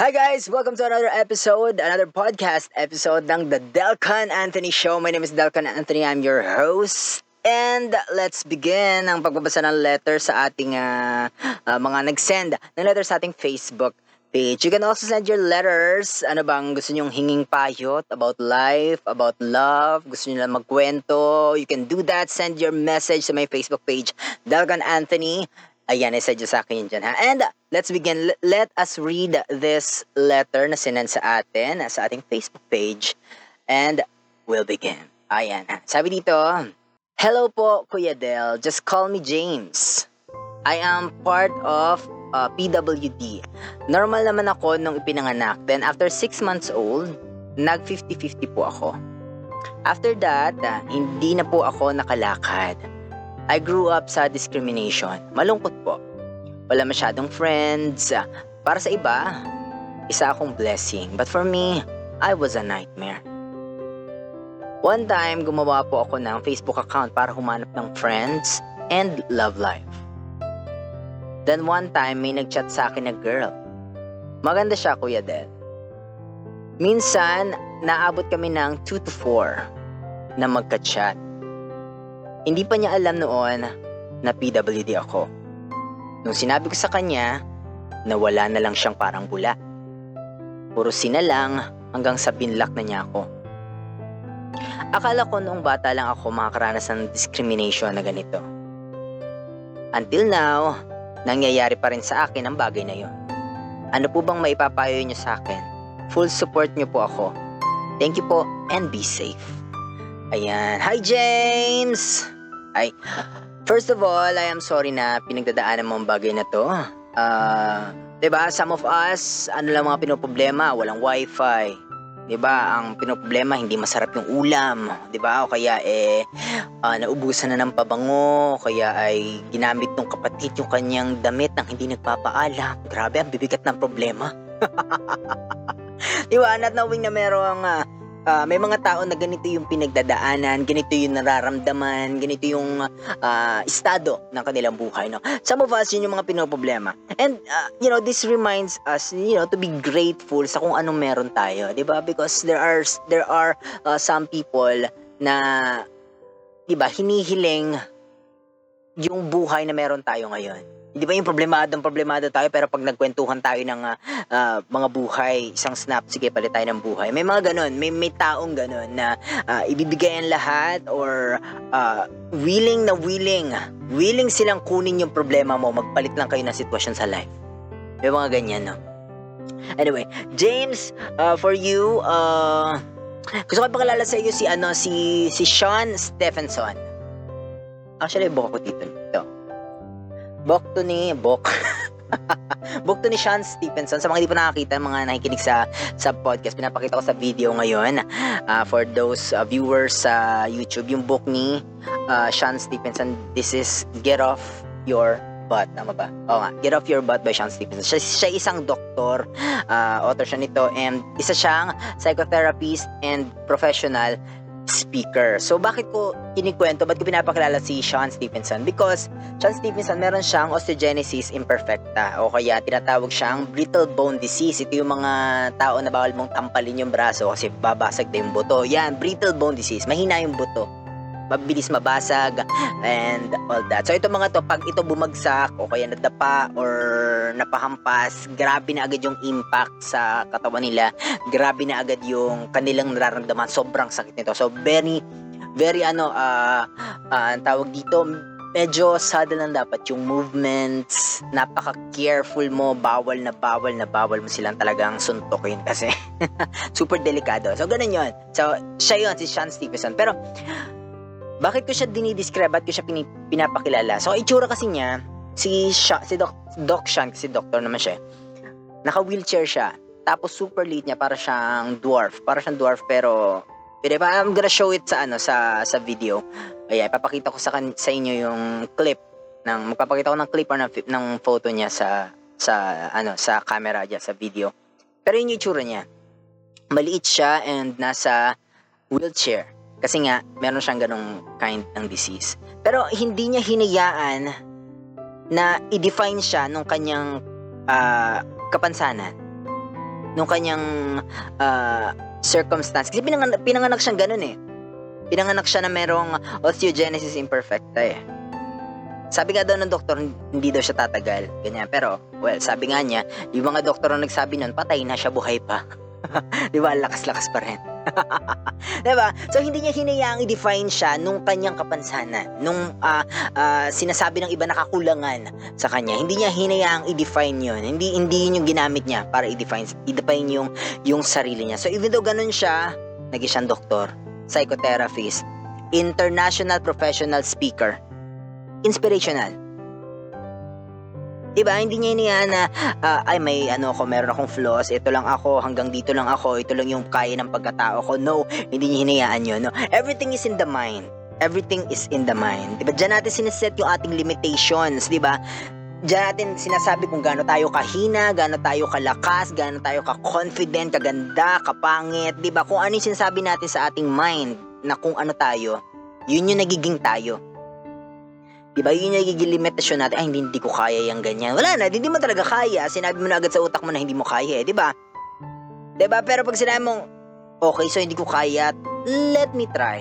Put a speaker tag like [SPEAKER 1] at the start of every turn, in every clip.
[SPEAKER 1] Hi guys! Welcome to another episode, another podcast episode ng The Delcan Anthony Show. My name is Delcan Anthony. I'm your host. And let's begin ang pagbabasa ng letter sa ating uh, uh, mga nag-send ng letter sa ating Facebook page. You can also send your letters. Ano bang gusto nyong hinging payot about life, about love, gusto nyo lang magkwento. You can do that. Send your message sa my Facebook page, Delcan Anthony. Ayan, isadyo sa akin yun dyan ha. And let's begin. Let us read this letter na sinend sa atin, sa ating Facebook page. And we'll begin. Ayan. Sabi dito, Hello po, Kuya Del. Just call me James. I am part of uh, PWD. Normal naman ako nung ipinanganak. Then after 6 months old, nag 50-50 po ako. After that, uh, hindi na po ako nakalakad. I grew up sa discrimination. Malungkot po. Wala masyadong friends. Para sa iba, isa akong blessing. But for me, I was a nightmare. One time, gumawa po ako ng Facebook account para humanap ng friends and love life. Then one time, may nagchat sa akin na girl. Maganda siya, Kuya Del. Minsan, naabot kami ng 2 to 4 na magka-chat. Hindi pa niya alam noon na PWD ako. Nung sinabi ko sa kanya, nawala na lang siyang parang bula. Puro sinalang hanggang sa binlock na niya ako. Akala ko noong bata lang ako makakaranas ng discrimination na ganito. Until now, nangyayari pa rin sa akin ang bagay na yon. Ano po bang maipapayo niyo sa akin? Full support niyo po ako. Thank you po and be safe. Ayan. Hi, James! Ay, first of all, I am sorry na pinagdadaanan mo ang bagay na to. Uh, 'di ba? Some of us, ano lang mga pinoproblema, walang wifi. 'Di ba? Ang pinoproblema hindi masarap yung ulam, 'di ba? O kaya eh uh, naubusan na ng pabango, kaya ay ginamit ng kapatid yung kanyang damit nang hindi nagpapaalam. Grabe, ang bibigat ng problema. 'Di ba? Not knowing na merong uh, uh, may mga tao na ganito yung pinagdadaanan, ganito yung nararamdaman, ganito yung uh, estado ng kanilang buhay. No? Some of us, yun yung mga pinoproblema. And, uh, you know, this reminds us, you know, to be grateful sa kung anong meron tayo. di ba Because there are, there are uh, some people na, di ba hinihiling yung buhay na meron tayo ngayon. Hindi ba yung problemadong problemado tayo pero pag nagkwentuhan tayo ng uh, uh, mga buhay, isang snap, sige palit tayo ng buhay. May mga ganun, may, may taong ganun na uh, ibibigay ang lahat or uh, willing na willing, willing silang kunin yung problema mo, magpalit lang kayo ng sitwasyon sa life. May mga ganyan, no? Anyway, James, uh, for you, uh, gusto ko pakilala sa iyo si ano si si Sean Stephenson. Actually, buka ko dito. Ito. Bok to ni Bok. Book to ni Sean Stephenson. Sa mga hindi pa nakakita, mga nakikinig sa sa podcast, pinapakita ko sa video ngayon. Uh, for those uh, viewers sa uh, YouTube, yung book ni uh, Sean Stephenson, this is Get Off Your Butt. Tama ba? Oo nga. Get Off Your Butt by Sean Stephenson. Siya, siya isang doktor, uh, author siya nito, and isa siyang psychotherapist and professional speaker. So, bakit ko kinikwento, ba't ko pinapakilala si Sean Stephenson? Because Sean Stephenson, meron siyang osteogenesis imperfecta o kaya tinatawag siyang brittle bone disease. Ito yung mga tao na bawal mong tampalin yung braso kasi babasag na yung buto. Yan, brittle bone disease. Mahina yung buto mabilis mabasag and all that. So ito mga to, pag ito bumagsak o kaya nadapa or napahampas, grabe na agad yung impact sa katawan nila. Grabe na agad yung kanilang nararamdaman. Sobrang sakit nito. So very very ano uh, uh, tawag dito medyo sudden lang dapat yung movements, napaka-careful mo, bawal na bawal na bawal mo silang talagang suntukin kasi super delikado. So, ganun yon So, siya yun, si Sean Stevenson. Pero, bakit ko siya dinidescribe at ko siya pinapakilala? So, itsura kasi niya, si, Sha, si Doc, Doc Shan, kasi doctor naman siya, naka-wheelchair siya. Tapos super liit niya, para siyang dwarf. Para siyang dwarf, pero Pero I'm gonna show it sa ano sa sa video. Ayan, ipapakita ko sa kan, sa inyo yung clip ng magpapakita ko ng clip or ng, ng photo niya sa sa ano sa camera diya sa video. Pero yun yung itsura niya. Maliit siya and nasa wheelchair. Kasi nga, meron siyang ganong kind ng disease. Pero hindi niya hinayaan na i-define siya nung kanyang uh, kapansanan. nung kanyang uh, circumstance. Kasi pinanganak, pinanganak siyang ganun eh. Pinanganak siya na merong osteogenesis imperfecta eh. Sabi nga daw ng doktor, hindi daw siya tatagal. Ganyan. Pero, well, sabi nga niya, yung mga doktor na nagsabi nun, patay na siya, buhay pa. Di ba? Lakas-lakas pa rin. Di ba? So, hindi niya hinayaang i-define siya nung kanyang kapansanan. Nung uh, uh, sinasabi ng iba na kakulangan sa kanya. Hindi niya hinayaang i-define yun. Hindi, hindi yun yung ginamit niya para i-define, i-define yung, yung sarili niya. So, even though ganun siya, naging siyang doktor, psychotherapist, international professional speaker, inspirational. Diba? Hindi niya iniyaan na, uh, ay may ano ako, meron akong flaws, ito lang ako, hanggang dito lang ako, ito lang yung kaya ng pagkatao ko. No, hindi niya hinayaan yun. No? Everything is in the mind. Everything is in the mind. Diba? Diyan natin sineset yung ating limitations, diba? Diyan natin sinasabi kung gaano tayo kahina, gaano tayo kalakas, gaano tayo ka-confident, kaganda, kapangit, diba? Kung ano yung sinasabi natin sa ating mind na kung ano tayo, yun yung nagiging tayo. Diba, yun yung nagiging limitasyon natin, ay hindi, hindi ko kaya yung ganyan. Wala na, hindi mo talaga kaya. Sinabi mo na agad sa utak mo na hindi mo kaya eh, diba? Diba, pero pag sinabi mong, okay, so hindi ko kaya, let me try.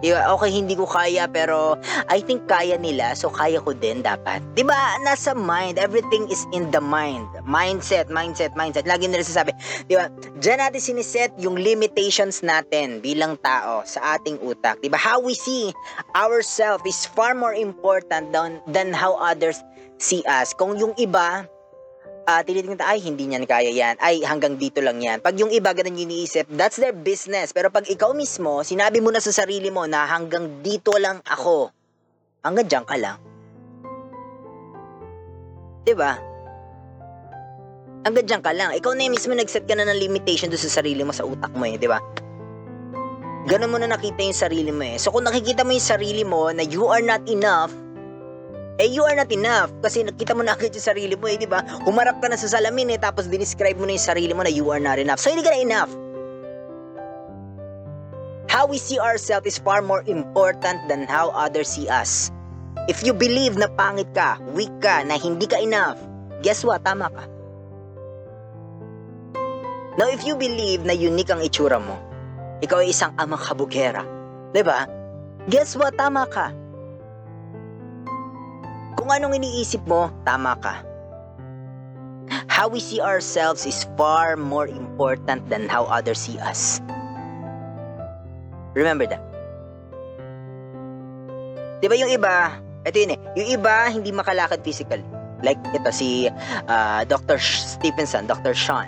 [SPEAKER 1] Diba? Okay, hindi ko kaya pero I think kaya nila so kaya ko din dapat. Diba? Nasa mind. Everything is in the mind. Mindset, mindset, mindset. Lagi nila sasabi. Diba? Diyan natin siniset yung limitations natin bilang tao sa ating utak. Diba? How we see ourselves is far more important than, than how others see us. Kung yung iba uh, tinitingnan ay hindi niyan kaya yan, ay hanggang dito lang yan. Pag yung iba ganun iniisip, that's their business. Pero pag ikaw mismo, sinabi mo na sa sarili mo na hanggang dito lang ako, hanggang dyan ka lang. ba? Diba? Hanggang dyan ka lang. Ikaw na yung mismo nag-set ka na ng limitation doon sa sarili mo sa utak mo eh, di ba? Ganun mo na nakita yung sarili mo eh. So kung nakikita mo yung sarili mo na you are not enough, eh you are not enough kasi nakita mo na agad yung sarili mo eh, di ba? Humarap ka na sa salamin eh, tapos dinescribe mo na yung sarili mo na you are not enough. So hindi ka na enough. How we see ourselves is far more important than how others see us. If you believe na pangit ka, weak ka, na hindi ka enough, guess what? Tama ka. Now, if you believe na unique ang itsura mo, ikaw ay isang amang kabugera, di ba? Guess what? Tama ka. Kung anong iniisip mo, tama ka. How we see ourselves is far more important than how others see us. Remember that. Di ba yung iba, ito yun eh, yung iba hindi makalakad physically. Like ito si uh, Dr. Stevenson, Dr. Sean.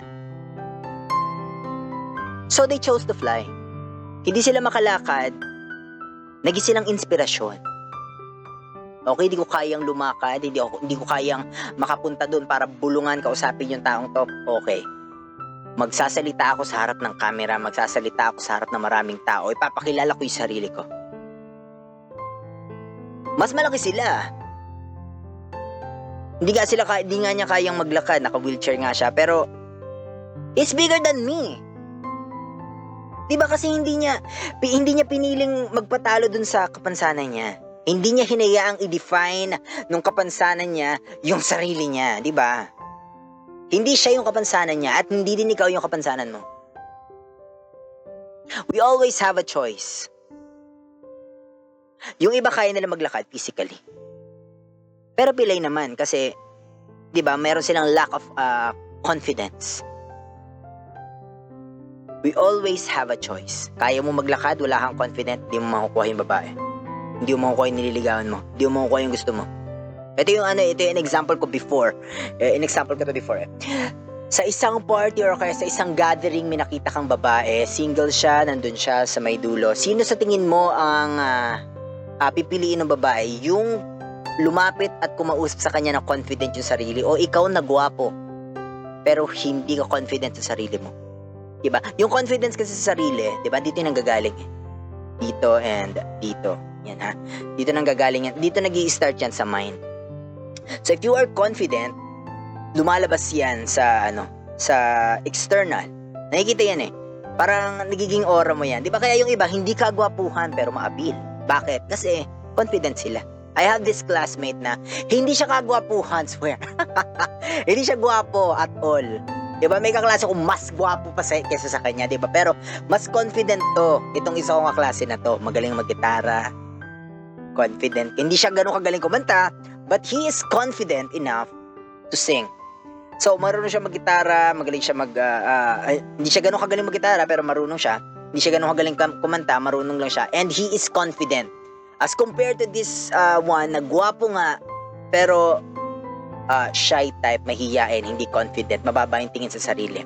[SPEAKER 1] So they chose to fly. Hindi sila makalakad, naging silang inspirasyon Okay, hindi ko kayang lumakad, hindi, ako, hindi ko kayang makapunta doon para bulungan, kausapin yung taong to. Okay. Magsasalita ako sa harap ng camera, magsasalita ako sa harap ng maraming tao, ipapakilala ko yung sarili ko. Mas malaki sila. Hindi nga sila, hindi nga niya kayang maglakad, naka-wheelchair nga siya, pero it's bigger than me. Diba kasi hindi niya, hindi niya piniling magpatalo dun sa kapansanan niya. Hindi niya hinayaang i-define nung kapansanan niya yung sarili niya, di ba? Hindi siya yung kapansanan niya at hindi din ikaw yung kapansanan mo. We always have a choice. Yung iba kaya nila maglakad physically. Pero pilay naman kasi, di ba, meron silang lack of uh, confidence. We always have a choice. Kaya mo maglakad, wala kang confident, di mo makukuha yung babae. Hindi mo makukuha yung nililigawan mo. Hindi mo makukuha yung gusto mo. Ito yung ano, ito yung example ko before. Eh, in example ko to before eh. Sa isang party or kaya sa isang gathering, may nakita kang babae, single siya, nandun siya sa may dulo. Sino sa tingin mo ang uh, uh, pipiliin ng babae? Yung lumapit at kumausap sa kanya na confident yung sarili o ikaw na gwapo pero hindi ka confident sa sarili mo. 'Di ba? Yung confidence kasi sa sarili, 'di ba? Dito yung nanggagaling. Dito and dito. Yan ha. Dito nang gagaling yan. Dito nag start yan sa mind. So if you are confident, lumalabas yan sa ano, sa external. Nakikita yan eh. Parang nagiging aura mo yan. Di ba kaya yung iba, hindi ka gwapuhan pero maabil. Bakit? Kasi confident sila. I have this classmate na hindi siya kagwapuhan, swear. hindi siya gwapo at all. Di ba? May kaklase ko mas gwapo pa sa, kesa sa kanya, di ba? Pero mas confident to. Itong isa kong kaklase na to. Magaling mag-gitara. Confident. Hindi siya ganun kagaling kumanta, but he is confident enough to sing. So, marunong siya mag-gitara, magaling siya mag... Uh, uh, hindi siya ganun kagaling mag-gitara, pero marunong siya. Hindi siya ganun kagaling kumanta, marunong lang siya. And he is confident. As compared to this uh, one na gwapo nga, pero uh, shy type, mahihiyain, hindi confident, mababa yung tingin sa sarili.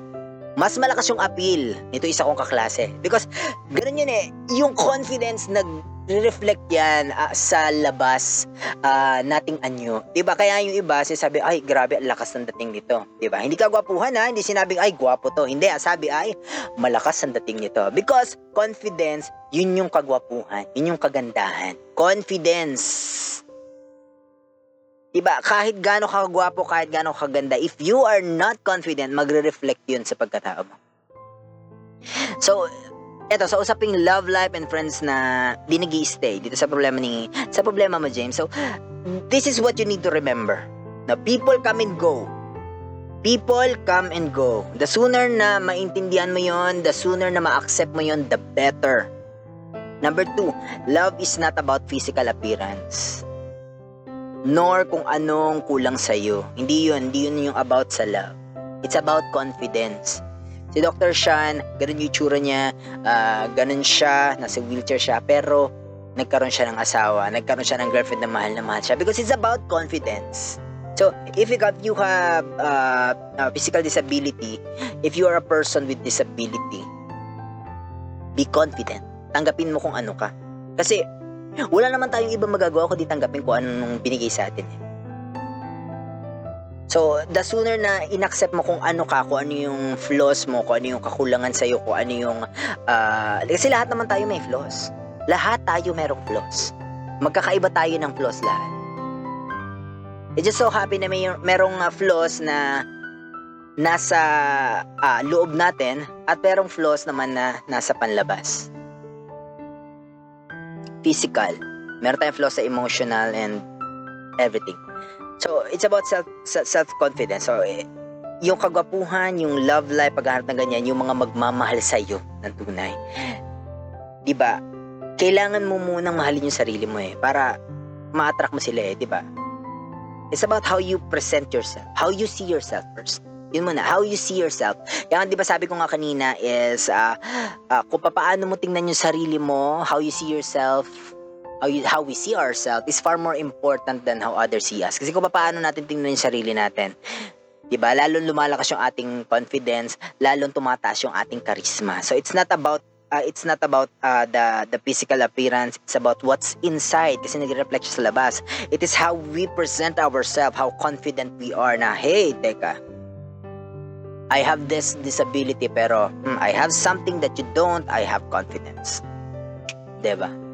[SPEAKER 1] Mas malakas yung appeal nito isa kong kaklase. Because, ganun yun eh, yung confidence nag reflect yan uh, sa labas uh, nating anyo. 'Di ba? Kaya yung iba sabi, ay grabe ang lakas ng dating nito. 'Di ba? Hindi ka gwapuhan ha, hindi sinabing ay gwapo to. Hindi, sabi ay malakas ang dating nito. Because confidence, yun yung kagwapuhan, yun yung kagandahan. Confidence. Diba, kahit gaano ka gwapo, kahit gaano ka ganda, if you are not confident, magre-reflect yun sa pagkatao mo. So, eto, sa usaping love life and friends na di nag stay dito sa problema ni, sa problema mo, James. So, this is what you need to remember. Na people come and go. People come and go. The sooner na maintindihan mo yon, the sooner na ma-accept mo yon, the better. Number two, love is not about physical appearance nor kung anong kulang sa iyo. Hindi yun, hindi yun yung about sa love. It's about confidence. Si Dr. Shan, ganun yung tsura niya, uh, ganun siya, nasa wheelchair siya, pero nagkaroon siya ng asawa, nagkaroon siya ng girlfriend na mahal na mahal siya because it's about confidence. So, if you have, you have uh, uh, physical disability, if you are a person with disability, be confident. Tanggapin mo kung ano ka. Kasi wala naman tayong ibang magagawa kundi tanggapin kung anong binigay sa atin. Eh. So, the sooner na inaccept mo kung ano ka, kung ano yung flaws mo, kung ano yung kakulangan sa'yo, kung ano yung... Uh, kasi lahat naman tayo may flaws. Lahat tayo merong flaws. Magkakaiba tayo ng flaws lahat. It just so happy na may merong uh, flaws na nasa uh, loob natin at merong flaws naman na nasa panlabas physical. Meron tayong flaws sa emotional and everything. So, it's about self, self-confidence. So, eh, yung kagwapuhan, yung love life, paghahanap ng ganyan, yung mga magmamahal sa iyo ng tunay. 'Di ba? Kailangan mo munang mahalin yung sarili mo eh para ma-attract mo sila eh, 'di ba? It's about how you present yourself, how you see yourself first. Yun muna, how you see yourself. Kaya di ba sabi ko nga kanina is uh, uh, kung paano mo tingnan yung sarili mo, how you see yourself, how, we see ourselves is far more important than how others see us. Kasi kung paano natin tingnan yung sarili natin, 'di ba? Lalong lumalakas yung ating confidence, lalong tumataas yung ating charisma. So it's not about uh, it's not about uh, the the physical appearance, it's about what's inside kasi nagre-reflect sa labas. It is how we present ourselves, how confident we are na, hey, teka, I have this disability pero hmm, I have something that you don't, I have confidence. Diba?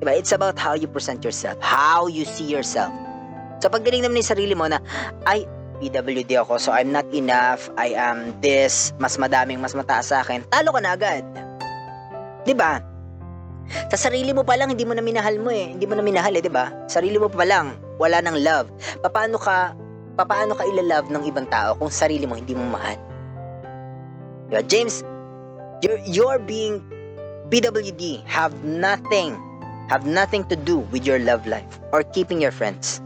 [SPEAKER 1] Diba? It's about how you present yourself, how you see yourself. So pag tinignan mo yung sarili mo na, ay, PWD ako, so I'm not enough, I am this, mas madaming, mas mataas sa akin, talo ka na agad. Diba? Sa sarili mo pa lang, hindi mo na minahal mo eh. Hindi mo na minahal eh, di ba? Sarili mo pa lang, wala nang love. Paano ka paano ka ilalove ng ibang tao kung sarili mo hindi mo mahal? Diba? James, you're, you're being PWD have nothing, have nothing to do with your love life or keeping your friends.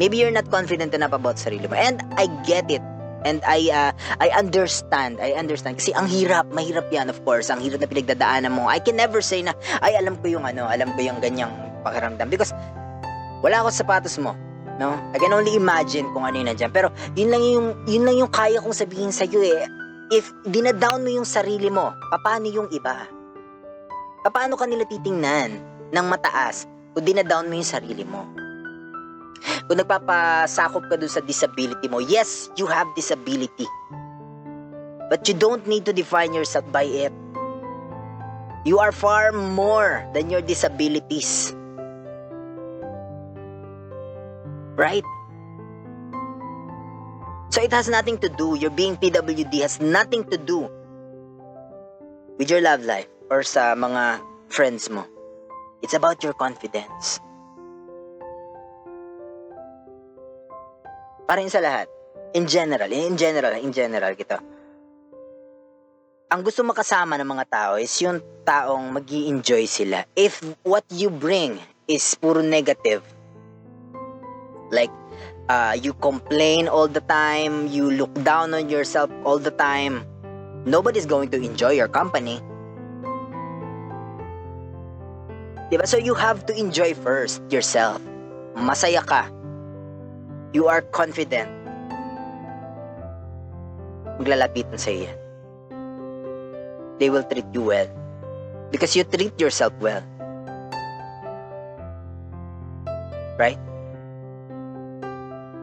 [SPEAKER 1] Maybe you're not confident enough about sarili mo. And I get it. And I uh, I understand. I understand kasi ang hirap, mahirap 'yan of course. Ang hirap na pinagdadaanan mo. I can never say na ay alam ko yung ano, alam ko yung ganyang pakiramdam because wala ako sa sapatos mo. No? I can only imagine kung ano yung nandyan. Pero yun lang yung, yun lang yung kaya kong sabihin sa'yo eh. If dinadown mo yung sarili mo, paano yung iba? Paano ka nila titingnan ng mataas kung dinadown mo yung sarili mo? Kung nagpapasakop ka dun sa disability mo, yes, you have disability. But you don't need to define yourself by it. You are far more than your disabilities. Right? So it has nothing to do, your being PWD has nothing to do with your love life or sa mga friends mo. It's about your confidence. Para sa lahat. In general, in general, in general, kita. Ang gusto makasama ng mga tao is yung taong mag enjoy sila. If what you bring is puro negative, like, uh, you complain all the time, you look down on yourself all the time, nobody's going to enjoy your company. Diba? So you have to enjoy first yourself. Masaya ka. You are confident. Maglalapitan sa iyo They will treat you well. Because you treat yourself well. Right?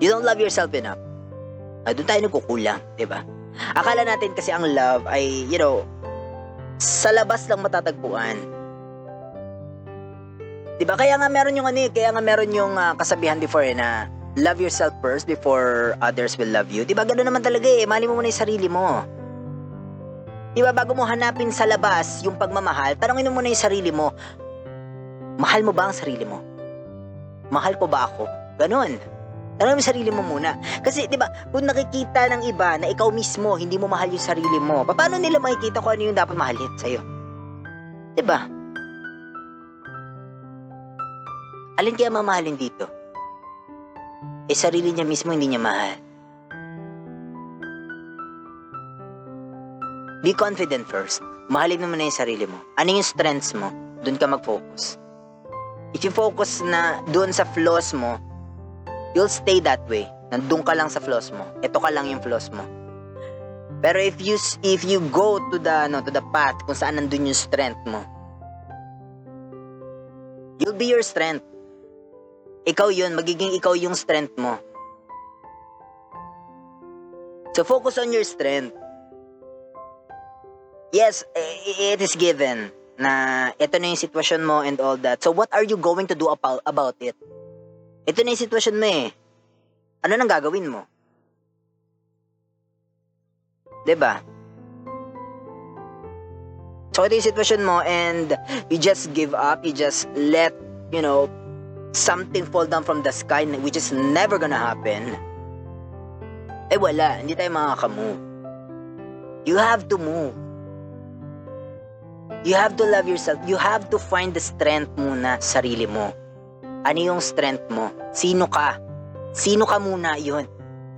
[SPEAKER 1] You don't love yourself enough. Ah, doon tayo nagkukulang, di ba? Akala natin kasi ang love ay, you know, sa labas lang matatagpuan. 'Di ba? Kaya nga meron yung ano, eh, kaya nga meron yung uh, kasabihan before eh, na love yourself first before others will love you. 'Di ba? Ganoon naman talaga eh. Mali mo muna 'yung sarili mo. 'Di ba? Bago mo hanapin sa labas yung pagmamahal, tanungin mo muna 'yung sarili mo. Mahal mo ba ang sarili mo? Mahal ko ba ako? Ganon. Tanong mo sarili mo muna. Kasi, di ba, kung nakikita ng iba na ikaw mismo, hindi mo mahal yung sarili mo, paano nila makikita kung ano yung dapat mahalin sa'yo? Di ba? Alin kaya mamahalin dito? Eh sarili niya mismo hindi niya mahal. Be confident first. Mahalin mo muna yung sarili mo. Ano yung strengths mo? Doon ka mag-focus. If you focus na doon sa flaws mo, you'll stay that way. Nandun ka lang sa flaws mo. Ito ka lang yung flaws mo. Pero if you if you go to the no to the path kung saan nandun yung strength mo, you'll be your strength. Ikaw yun, magiging ikaw yung strength mo. So focus on your strength. Yes, it is given na ito na yung sitwasyon mo and all that. So what are you going to do about, it? Ito na yung sitwasyon mo eh. Ano nang gagawin mo? 'Di ba? So ito yung sitwasyon mo and you just give up, you just let, you know, something fall down from the sky which is never gonna happen, eh wala, hindi tayo makaka-move. You have to move. You have to love yourself. You have to find the strength muna sarili mo. Ano yung strength mo? Sino ka? Sino ka muna yun?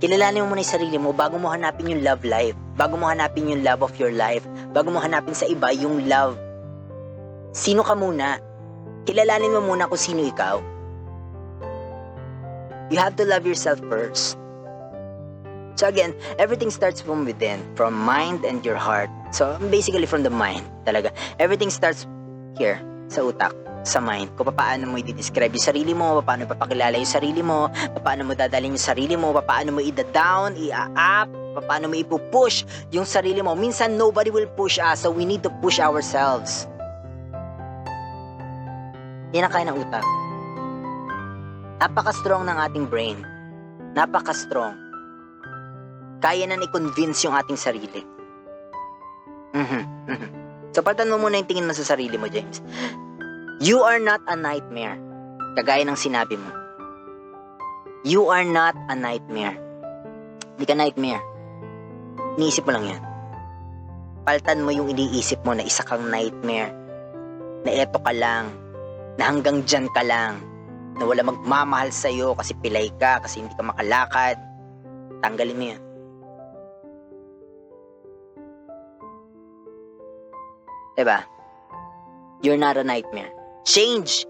[SPEAKER 1] Kilalanin mo muna yung sarili mo bago mo hanapin yung love life. Bago mo hanapin yung love of your life. Bago mo hanapin sa iba yung love. Sino ka muna? Kilalanin mo muna kung sino ikaw. You have to love yourself first. So again, everything starts from within, from mind and your heart. So basically from the mind talaga. Everything starts here, sa utak, sa mind. Kung paano mo i-describe yung sarili mo, paano papakilala yung sarili mo, paano mo dadalhin yung sarili mo, paano mo i-down, i-up, paano mo ipupush yung sarili mo. Minsan nobody will push us, so we need to push ourselves. Yan ang kaya ng utak. Napaka-strong ng ating brain. Napaka-strong. Kaya na i-convince yung ating sarili. Mm-hmm. So, palitan mo muna yung tingin mo sa sarili mo, James. You are not a nightmare. Kagaya ng sinabi mo. You are not a nightmare. Hindi ka nightmare. Iniisip mo lang yan. Paltan mo yung iniisip mo na isa kang nightmare. Na eto ka lang. Na hanggang dyan ka lang na wala magmamahal sa iyo kasi pilay ka, kasi hindi ka makalakad. Tanggalin mo yan. Diba? You're not a nightmare. Change!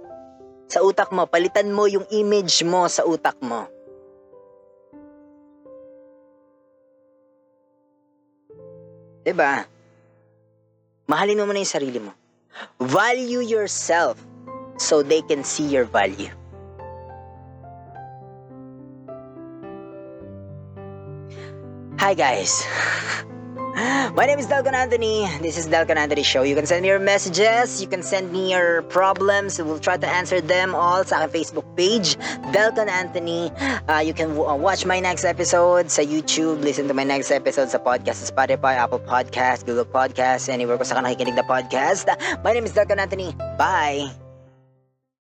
[SPEAKER 1] Sa utak mo, palitan mo yung image mo sa utak mo. Diba? Mahalin mo muna yung sarili mo. Value yourself so they can see your value. Hi guys. My name is Dalcon Anthony. This is Dalcon Anthony Show. You can send me your messages. You can send me your problems. We'll try to answer them all sa Facebook page, Dalcon Anthony. Uh, you can w- uh, watch my next episode sa YouTube. Listen to my next episode sa podcast sa Spotify, Apple Podcast, Google Podcast, anywhere kung saan ka nakikinig na podcast. My name is Dalcon Anthony. Bye!